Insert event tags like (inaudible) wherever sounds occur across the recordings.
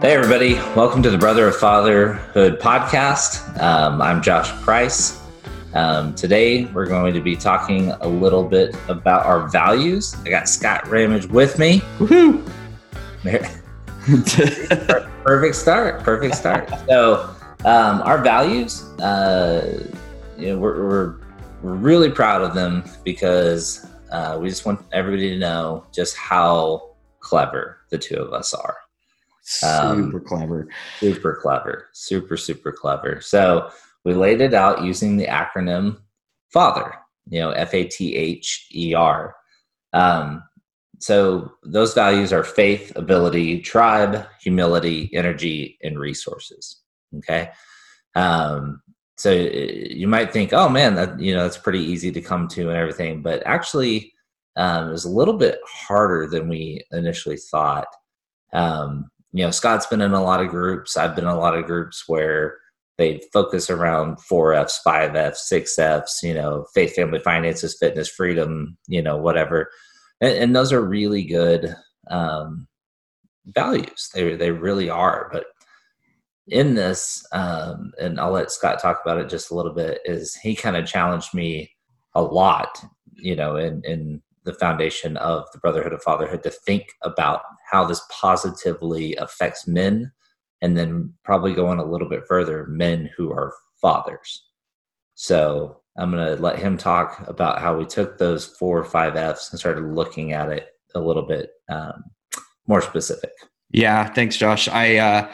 Hey, everybody. Welcome to the Brother of Fatherhood podcast. Um, I'm Josh Price. Um, today, we're going to be talking a little bit about our values. I got Scott Ramage with me. Woohoo! (laughs) perfect start. Perfect start. So, um, our values, uh, you know, we're, we're, we're really proud of them because uh, we just want everybody to know just how clever the two of us are. Um, super clever. Super clever. Super, super clever. So we laid it out using the acronym FATHER, you know, F A T H E R. Um, so those values are faith, ability, tribe, humility, energy, and resources. Okay. Um, so you might think, oh man, that you know that's pretty easy to come to and everything, but actually, um, it was a little bit harder than we initially thought. Um, you know, Scott's been in a lot of groups. I've been in a lot of groups where they focus around four F's, five F's, six F's, you know, faith, family, finances, fitness, freedom, you know, whatever. And, and those are really good um, values. They, they really are. But in this, um, and I'll let Scott talk about it just a little bit, is he kind of challenged me a lot, you know, in, in the foundation of the Brotherhood of Fatherhood to think about how this positively affects men, and then probably going a little bit further, men who are fathers. So I'm going to let him talk about how we took those four or five F's and started looking at it a little bit um, more specific. Yeah, thanks, Josh. I uh,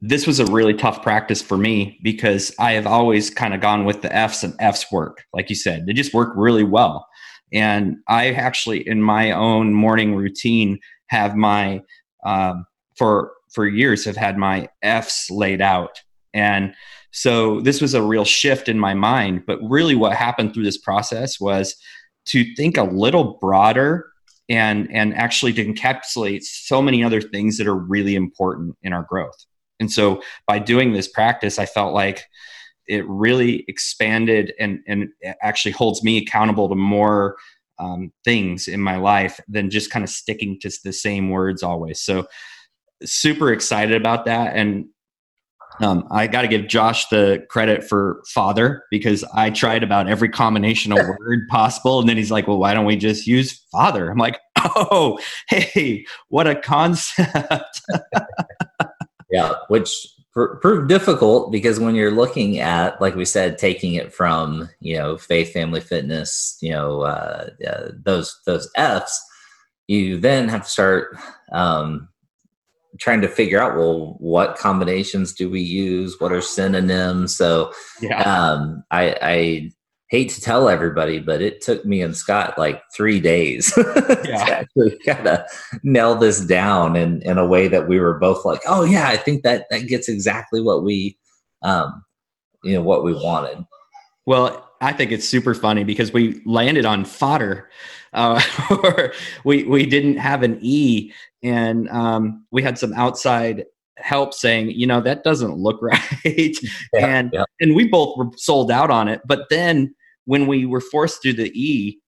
this was a really tough practice for me because I have always kind of gone with the F's and F's work, like you said, they just work really well. And I actually, in my own morning routine, have my um, for for years have had my F's laid out, and so this was a real shift in my mind. But really, what happened through this process was to think a little broader and and actually to encapsulate so many other things that are really important in our growth. And so by doing this practice, I felt like it really expanded and and actually holds me accountable to more um, things in my life than just kind of sticking to the same words always. So super excited about that and um, I got to give Josh the credit for father because I tried about every combination of (laughs) word possible. And then he's like, well, why don't we just use father? I'm like, oh, hey, what a concept. (laughs) yeah, which proved difficult because when you're looking at, like we said, taking it from you know faith, family, fitness, you know uh, uh, those those Fs, you then have to start um, trying to figure out well what combinations do we use what are synonyms so yeah. um, I, I hate to tell everybody, but it took me and Scott like three days (laughs) yeah. to actually kind of nail this down in, in a way that we were both like, oh yeah, I think that that gets exactly what we, um, you know, what we wanted. Well, I think it's super funny because we landed on fodder, uh, (laughs) we we didn't have an e, and um, we had some outside help saying, you know, that doesn't look (laughs) right. Yeah, and yeah. and we both were sold out on it. But then when we were forced to the E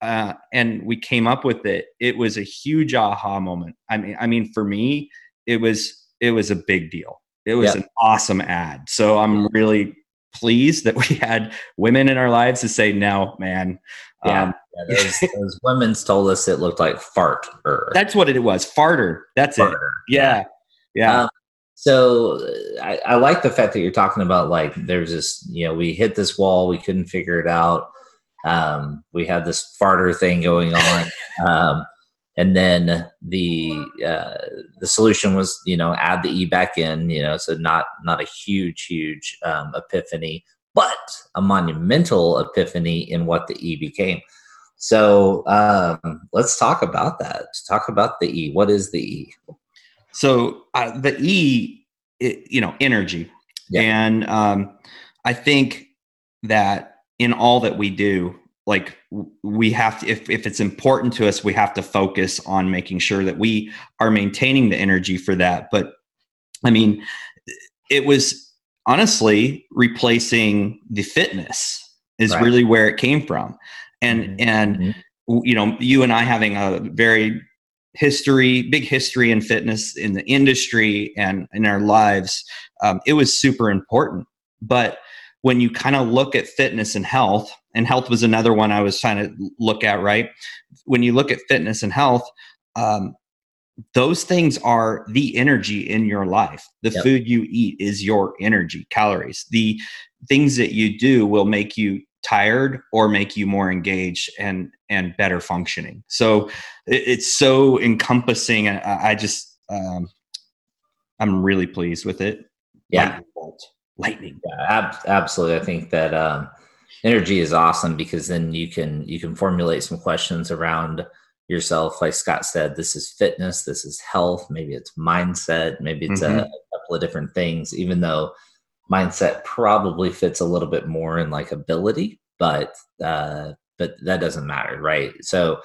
uh, and we came up with it, it was a huge aha moment. I mean, I mean, for me, it was it was a big deal. It was yep. an awesome ad. So I'm really pleased that (laughs) we had women in our lives to say, "No, man." Yeah, um, yeah those, (laughs) those women's told us it looked like fart. That's what it was. Farter. That's farter. it. Yeah, yeah. Um, so I, I, like the fact that you're talking about like there's this you know we hit this wall we couldn't figure it out. Um, we had this farter thing going on. (laughs) Um, and then the uh, the solution was you know add the e back in you know so not not a huge huge um, epiphany but a monumental epiphany in what the e became. So um, let's talk about that. Talk about the e. What is the e so uh, the E, it, you know, energy, yeah. and um, I think that in all that we do, like we have to, if if it's important to us, we have to focus on making sure that we are maintaining the energy for that. But I mean, it was honestly replacing the fitness is right. really where it came from, and mm-hmm. and mm-hmm. you know, you and I having a very history, big history in fitness in the industry and in our lives, um, it was super important. But when you kind of look at fitness and health, and health was another one I was trying to look at, right? When you look at fitness and health, um, those things are the energy in your life. The yep. food you eat is your energy, calories. The things that you do will make you tired or make you more engaged and and better functioning. So it, it's so encompassing. I, I just um, I'm really pleased with it. Yeah, lightning. lightning. Yeah, ab- absolutely. I think that um, energy is awesome because then you can you can formulate some questions around yourself like scott said this is fitness this is health maybe it's mindset maybe it's mm-hmm. a, a, couple of different things even though mindset probably fits a little bit more in like ability but uh but that doesn't matter right so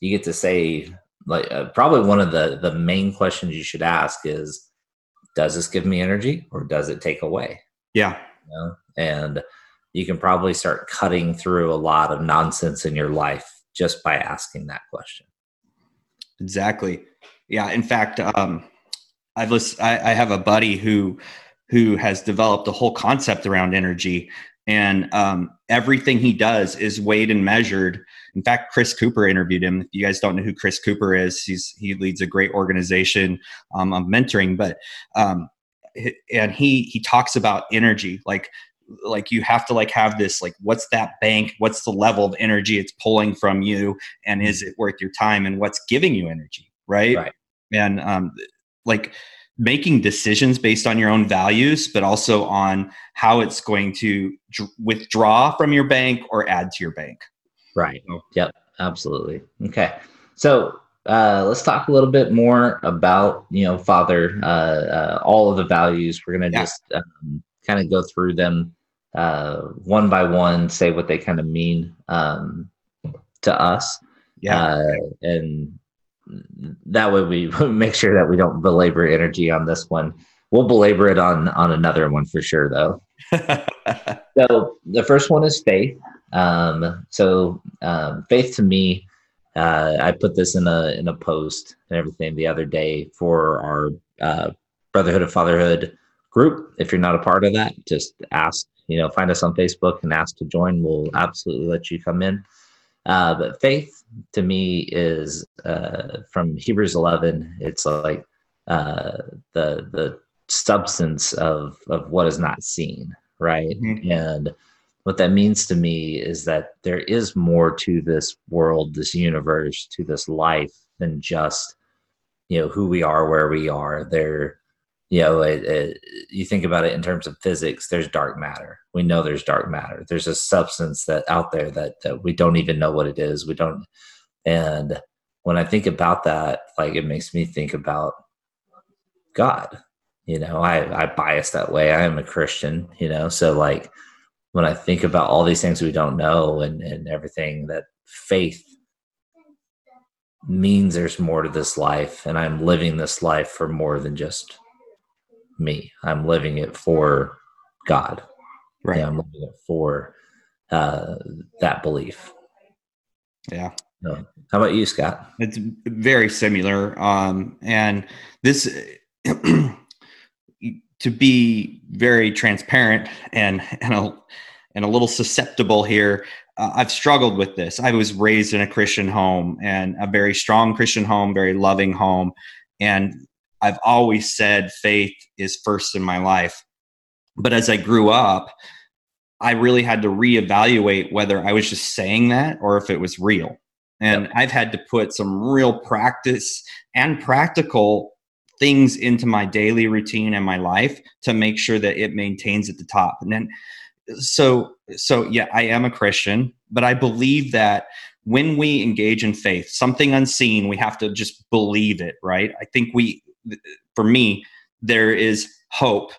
you get to say like uh, probably one of the the main questions you should ask is does this give me energy or does it take away yeah you know? and you can probably start cutting through a lot of nonsense in your life just by asking that question. Exactly. Yeah. In fact, um, I've list- I, I have a buddy who who has developed a whole concept around energy, and um, everything he does is weighed and measured. In fact, Chris Cooper interviewed him. If you guys don't know who Chris Cooper is, he's he leads a great organization um, of mentoring, but um, and he he talks about energy like like you have to like have this like what's that bank? What's the level of energy it's pulling from you? And is it worth your time? And what's giving you energy? Right, right. and um like making decisions based on your own values but also on how it's going to dr- withdraw from your bank or add to your bank right yep absolutely okay so uh, let's talk a little bit more about you know father uh, uh, all of the values we're gonna yeah. just um, kind of go through them uh, one by one, say what they kind of mean um, to us. Yeah. Uh, and that way we (laughs) make sure that we don't belabor energy on this one. We'll belabor it on on another one for sure, though. (laughs) so the first one is faith. Um, so um, faith to me, uh, I put this in a in a post and everything the other day for our uh, Brotherhood of Fatherhood group. If you're not a part of that, just ask, you know, find us on Facebook and ask to join. We'll absolutely let you come in. Uh, but faith to me is uh, from Hebrews 11. It's like uh, the the substance of of what is not seen, right? Mm-hmm. And what that means to me is that there is more to this world, this universe, to this life than just you know who we are, where we are. There you know it, it, you think about it in terms of physics there's dark matter. We know there's dark matter. There's a substance that out there that, that we don't even know what it is. We don't and when i think about that like it makes me think about god. You know i i bias that way. I am a christian you know so like when i think about all these things we don't know and and everything that faith means there's more to this life and i'm living this life for more than just me. I'm living it for God. Right. Yeah, I'm living it for uh, that belief. Yeah. So, how about you, Scott? It's very similar. Um, and this, (clears throat) to be very transparent and and a, and a little susceptible here, uh, I've struggled with this. I was raised in a Christian home and a very strong Christian home, very loving home, and I've always said faith is first in my life. But as I grew up, I really had to reevaluate whether I was just saying that or if it was real. And yep. I've had to put some real practice and practical things into my daily routine and my life to make sure that it maintains at the top. And then so so yeah, I am a Christian, but I believe that when we engage in faith, something unseen, we have to just believe it, right? I think we for me, there is hope.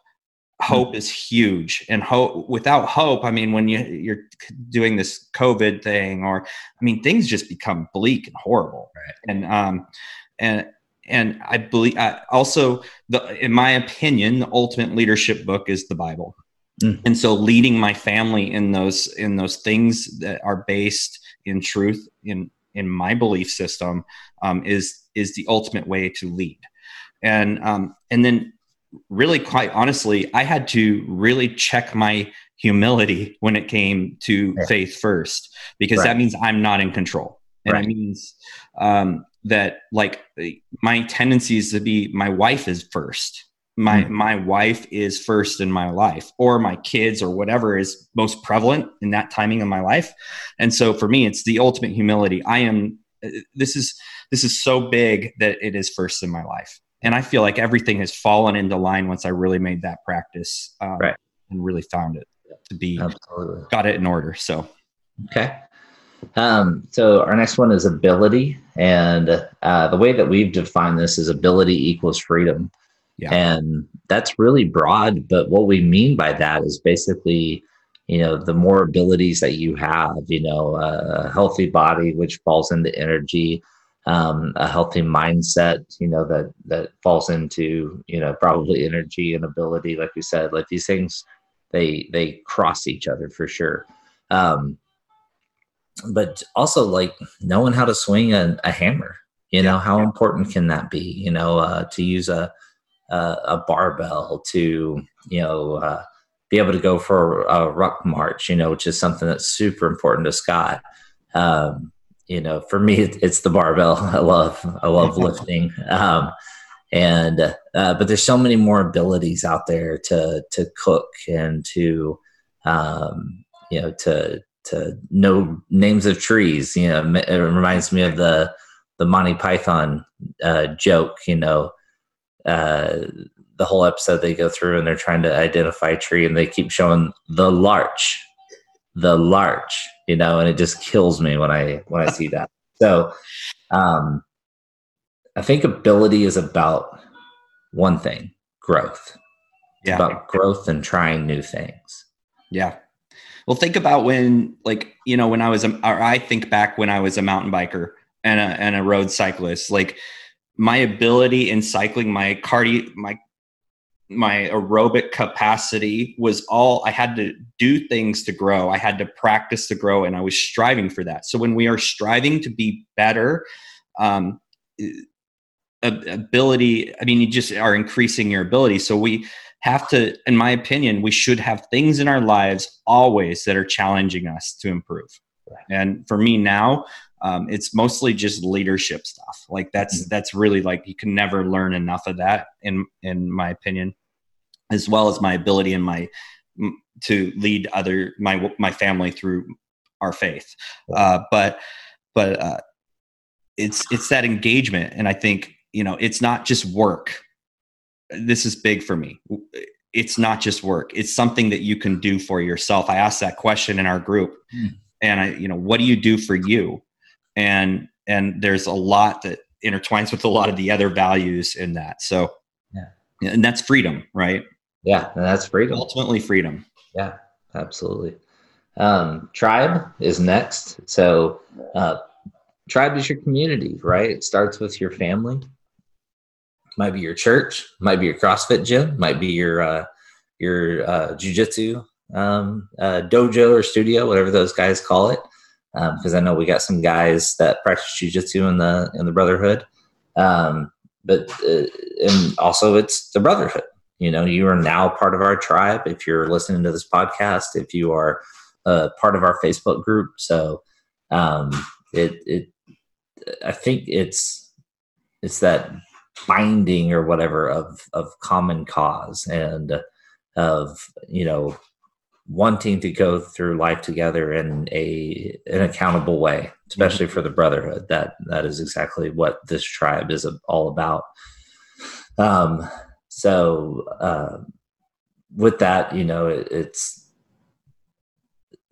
Hope mm-hmm. is huge, and hope without hope. I mean, when you you're doing this COVID thing, or I mean, things just become bleak and horrible. Right. And um, and and I believe I also the in my opinion, the ultimate leadership book is the Bible. Mm. And so leading my family in those in those things that are based in truth in in my belief system um, is is the ultimate way to lead. And um, and then really quite honestly, I had to really check my humility when it came to yeah. faith first, because right. that means I'm not in control. And right. it means um, that like my tendency is to be my wife is first my mm-hmm. my wife is first in my life or my kids or whatever is most prevalent in that timing of my life and so for me it's the ultimate humility i am this is this is so big that it is first in my life and i feel like everything has fallen into line once i really made that practice um, right. and really found it to be Absolutely. got it in order so okay um, so our next one is ability and uh, the way that we've defined this is ability equals freedom yeah. And that's really broad. But what we mean by that is basically, you know, the more abilities that you have, you know, a healthy body, which falls into energy, um, a healthy mindset, you know, that, that falls into, you know, probably energy and ability. Like we said, like these things, they, they cross each other for sure. Um, but also like knowing how to swing a, a hammer, you know, how important can that be, you know, uh, to use a, uh, a barbell to you know uh, be able to go for a ruck march you know which is something that's super important to scott um, you know for me it's the barbell. (laughs) I love i love lifting. (laughs) Um, and uh, but there's so many more abilities out there to to cook and to um, you know to to know names of trees you know it reminds me of the the monty python uh, joke you know uh, the whole episode they go through and they're trying to identify a tree and they keep showing the larch, the larch, you know, and it just kills me when I when I see that. So, um, I think ability is about one thing: growth. Yeah. about growth and trying new things. Yeah. Well, think about when, like, you know, when I was, a, or I think back when I was a mountain biker and a, and a road cyclist, like my ability in cycling, my cardio, my my aerobic capacity was all I had to do things to grow. I had to practice to grow, and I was striving for that. So when we are striving to be better, um, ability, I mean, you just are increasing your ability. So we have to, in my opinion, we should have things in our lives always that are challenging us to improve. And for me now, um, it's mostly just leadership stuff like that's mm-hmm. that's really like you can never learn enough of that in in my opinion as well as my ability and my to lead other my my family through our faith. Uh, but but uh, it's it's that engagement. And i think you know it's not just work. This is big for me. It's not just work. It's something that you can do for yourself. I asked that question in our group. Mm. and i you know what do you do for you? And and there's a lot that intertwines with a lot of the other values in that. So yeah. and that's freedom right yeah and that's freedom. Ultimately freedom. Yeah absolutely. Um, tribe is next. So uh, tribe is your community right? It starts with your family. Might be your church might be your crossfit gym might be your uh, your uh, jiu-jitsu um, uh, dojo or studio whatever those guys call it. Because um, I know we got some guys that practice jujitsu in the in the brotherhood. Um, but uh, and also it's the brotherhood. You know, you are now part of our tribe. If you're listening to this podcast, if you are uh, part of our Facebook group, so um, it it I think it's it's that binding or whatever of of common cause and of you know wanting to go through life together in a an accountable way especially mm-hmm. for the brotherhood that that is exactly what this tribe is all about um so uh, with that you know it, it's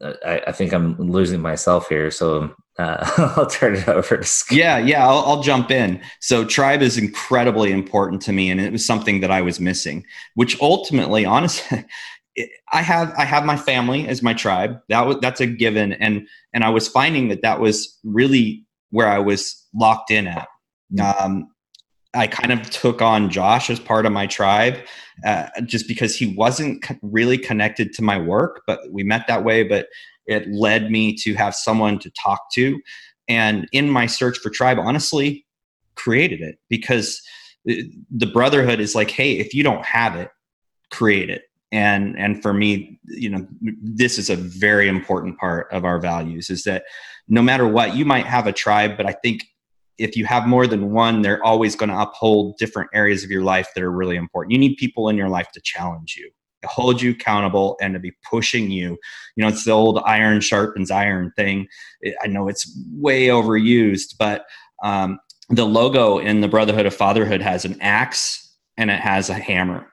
I, I, think i'm losing myself here so uh, (laughs) i'll turn it over to Scott. yeah yeah I'll, I'll jump in so tribe is incredibly important to me and it was something that i was missing which ultimately honestly (laughs) I have I have my family as my tribe. That was that's a given, and and I was finding that that was really where I was locked in at. Mm. Um, I kind of took on Josh as part of my tribe, uh, just because he wasn't really connected to my work, but we met that way. But it led me to have someone to talk to, and in my search for tribe, honestly, created it because the brotherhood is like hey if you don't have it create it and and for me you know this is a very important part of our values is that no matter what you might have a tribe but i think if you have more than one they're always going to uphold different areas of your life that are really important. You need people in your life to challenge you to hold you accountable and to be pushing you. You know it's the old iron sharpens iron thing. I know it's way overused but um, the logo in the brotherhood of fatherhood has an axe and it has a hammer.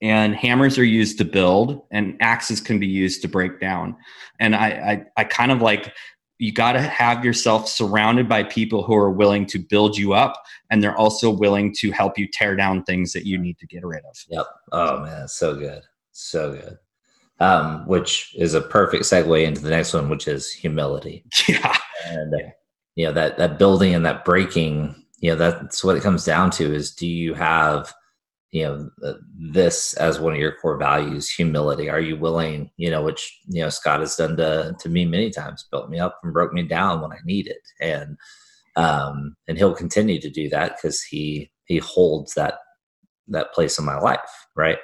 And hammers are used to build and axes can be used to break down. And i i, I kind of like you got to have yourself surrounded by people who are willing to build you up and they're also willing to help you tear down things that you need to get rid of. Yep. Oh man so good. So good. Um, which is a perfect segue into the next one which is humility. (laughs) Yeah. And yeah. you know that that building and that breaking you know that's what it comes down to is do you have you know this as one of your core values humility. Are you willing you know which you know scott has done to to me many times built me up and broke me down when i need it. And um and he'll continue to do that because he he holds that that place in my life right?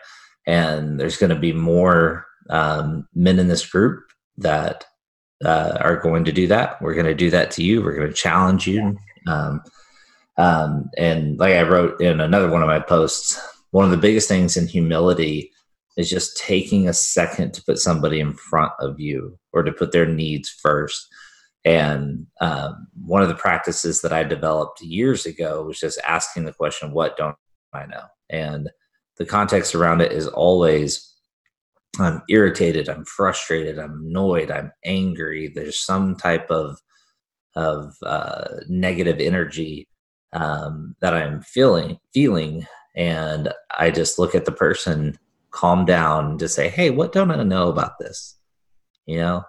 And there's going to be more um, men in this group that uh, are going to do that. We're going to do that to you. We're going to challenge you. Um, um, and like I wrote in another one of my posts, one of the biggest things in humility is just taking a second to put somebody in front of you or to put their needs first. And um, one of the practices that I developed years ago was just asking the question, What don't I know? And the context around it is always I'm irritated, I'm frustrated, I'm annoyed, I'm angry. There's some type of of uh, negative energy um, that I'm feeling feeling and I just look at the person, calm down, just say, "Hey, what don't I know about this?" You know.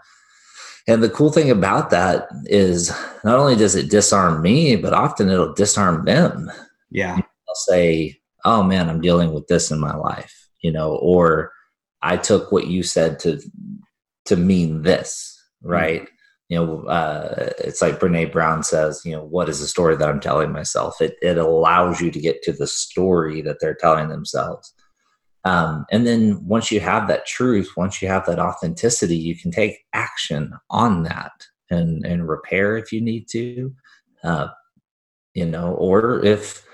And the cool thing about that is not only does it disarm me, but often it'll disarm them. Yeah. I'll say, "Oh man, I'm dealing with this in my life," you know, or I took what you said to to mean this, right? Mm-hmm you know, uh, it's like Brene Brown says, you know, what is the story that I'm telling myself? It, it allows you to get to the story that they're telling themselves. Um, and then once you have that truth, once you have that authenticity, you can take action on that and, and repair if you need to, uh, you know, or if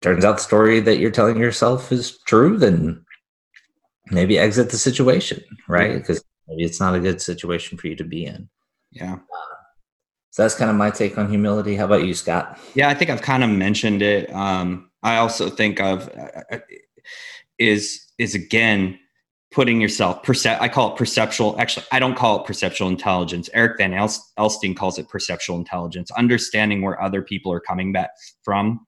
turns out the story that you're telling yourself is true, then maybe exit the situation, right? Because maybe it's not a good situation for you to be in. Yeah. Uh, so that's kind of my take on humility. How about you, Scott? Yeah, I think I've kind of mentioned it. Um, I also think of uh, uh is is again putting yourself percep- I call it perceptual. Actually, I don't call it perceptual intelligence. Eric Van Alstyne calls it perceptual intelligence. Understanding where other people are coming back from,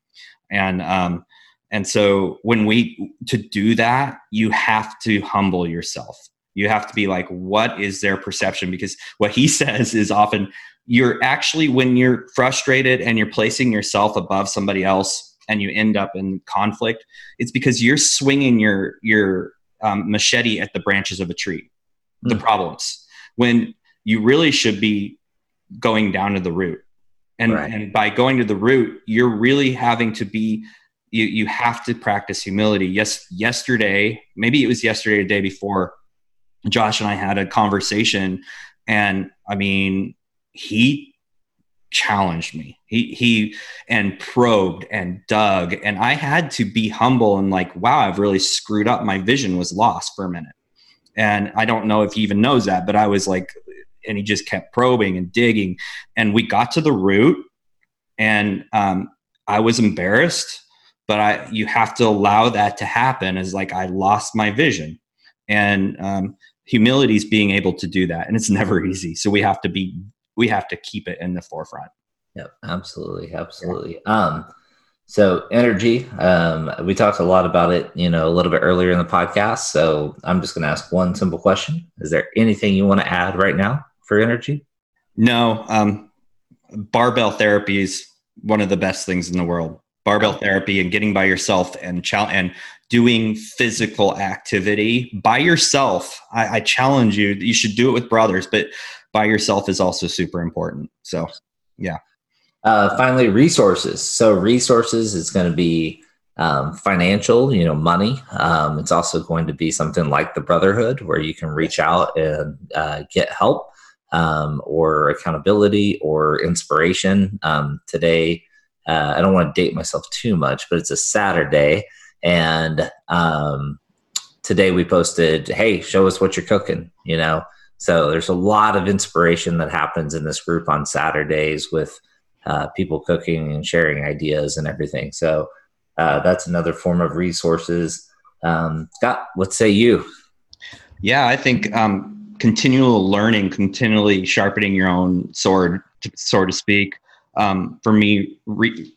and um, and so when we to do that, you have to humble yourself you have to be like what is their perception because what he (laughs) says is often you're actually when you're frustrated and you're placing yourself above somebody else and you end up in conflict it's because you're swinging your your um, machete at the branches of a tree mm. the hmm. problems when you really should be going down to the root and, right. and by going to the root you're really having to be you, you have to practice humility yes yesterday maybe it was yesterday or the day before Josh and I had a conversation, and I mean, he challenged me. He he and probed and dug, and I had to be humble and like, wow, I've really screwed up. My vision was lost for a minute, and I don't know if he even knows that, but I was like, and he just kept probing and digging, and we got to the root, and um, I was embarrassed, but I you have to allow that to happen. As like I lost my vision, and um, humility is being able to do that and it's never easy. So we have to be we have to keep it in the forefront. Yep absolutely absolutely. Um so energy um we talked a lot about it you know a little bit earlier in the podcast so i'm just going to ask one simple question. Is there anything you want to add right now for energy? No um barbell therapy is one of the best things in the world. Barbell therapy and getting by yourself and ch- and doing physical activity by yourself. I, I, challenge you. You should do it with brothers, but by yourself is also super important. So, yeah. Uh, finally, resources. So resources is going to be um, financial, you know, money. Um, it's also going to be something like the Brotherhood, where you can reach out and uh, get help um, or accountability or inspiration. Um, today, uh, I don't want to date myself too much, but it's a Saturday, and um, today we posted, "Hey, show us what you're cooking," you know. So there's a lot of inspiration that happens in this group on Saturdays with uh, people cooking and sharing ideas and everything. So uh, that's another form of resources. Um, Scott, what say you? Yeah, I think um, continual learning, continually sharpening your own sword, so to speak. Um, for me, re-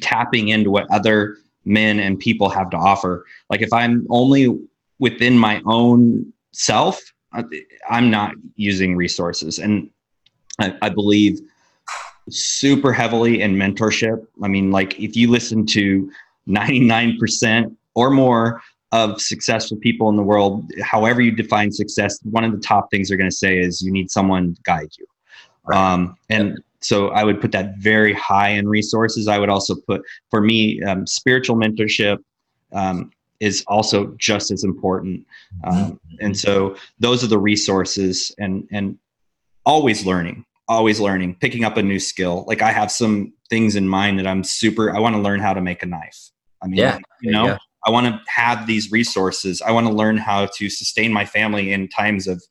tapping into what other men and people have to offer. Like if I'm only within my own self, I'm not using resources, and I, I believe super heavily in mentorship. I mean, like if you listen to 99% or more of successful people in the world, however you define success, one of the top things they're going to say is you need someone to guide you. Right. Um, and. So I would put that very high in resources. I would also put, for me, um, spiritual mentorship um, is also just as important. Um, and so those are the resources and, and always learning always learning, picking up a new skill. Like I have some things in mind that I'm super, I want to learn how to make a knife. I mean, yeah, you know, yeah. I want to have these resources. I want to learn how to sustain my family in times of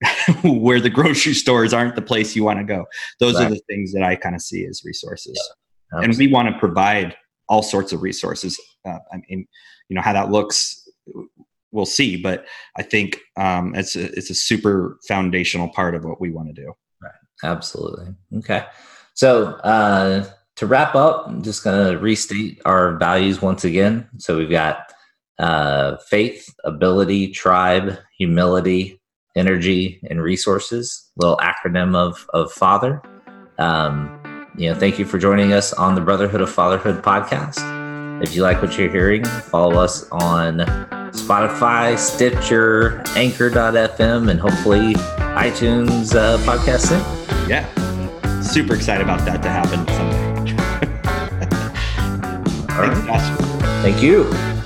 (laughs) where the grocery stores aren't the place you want to go. Those right. are the things that I kind of see as resources. Yeah, and we want to provide all sorts of resources. Uh, I mean, you know, how that looks, we'll see. But I think um, it's a, it's a super foundational part of what we want to do. Right. Absolutely. Okay. So uh, to wrap up, I'm just going to restate our values once again. So we've got uh, faith, ability, tribe, humility, energy, and resources. Little acronym of of Father. Um, you know, thank you for joining us on the Brotherhood of Fatherhood podcast. If you like what you're hearing, follow us on Spotify, Stitcher, Anchor.fm, and hopefully iTunes uh, podcast soon yeah, super excited about that to happen someday. (laughs) Thank you.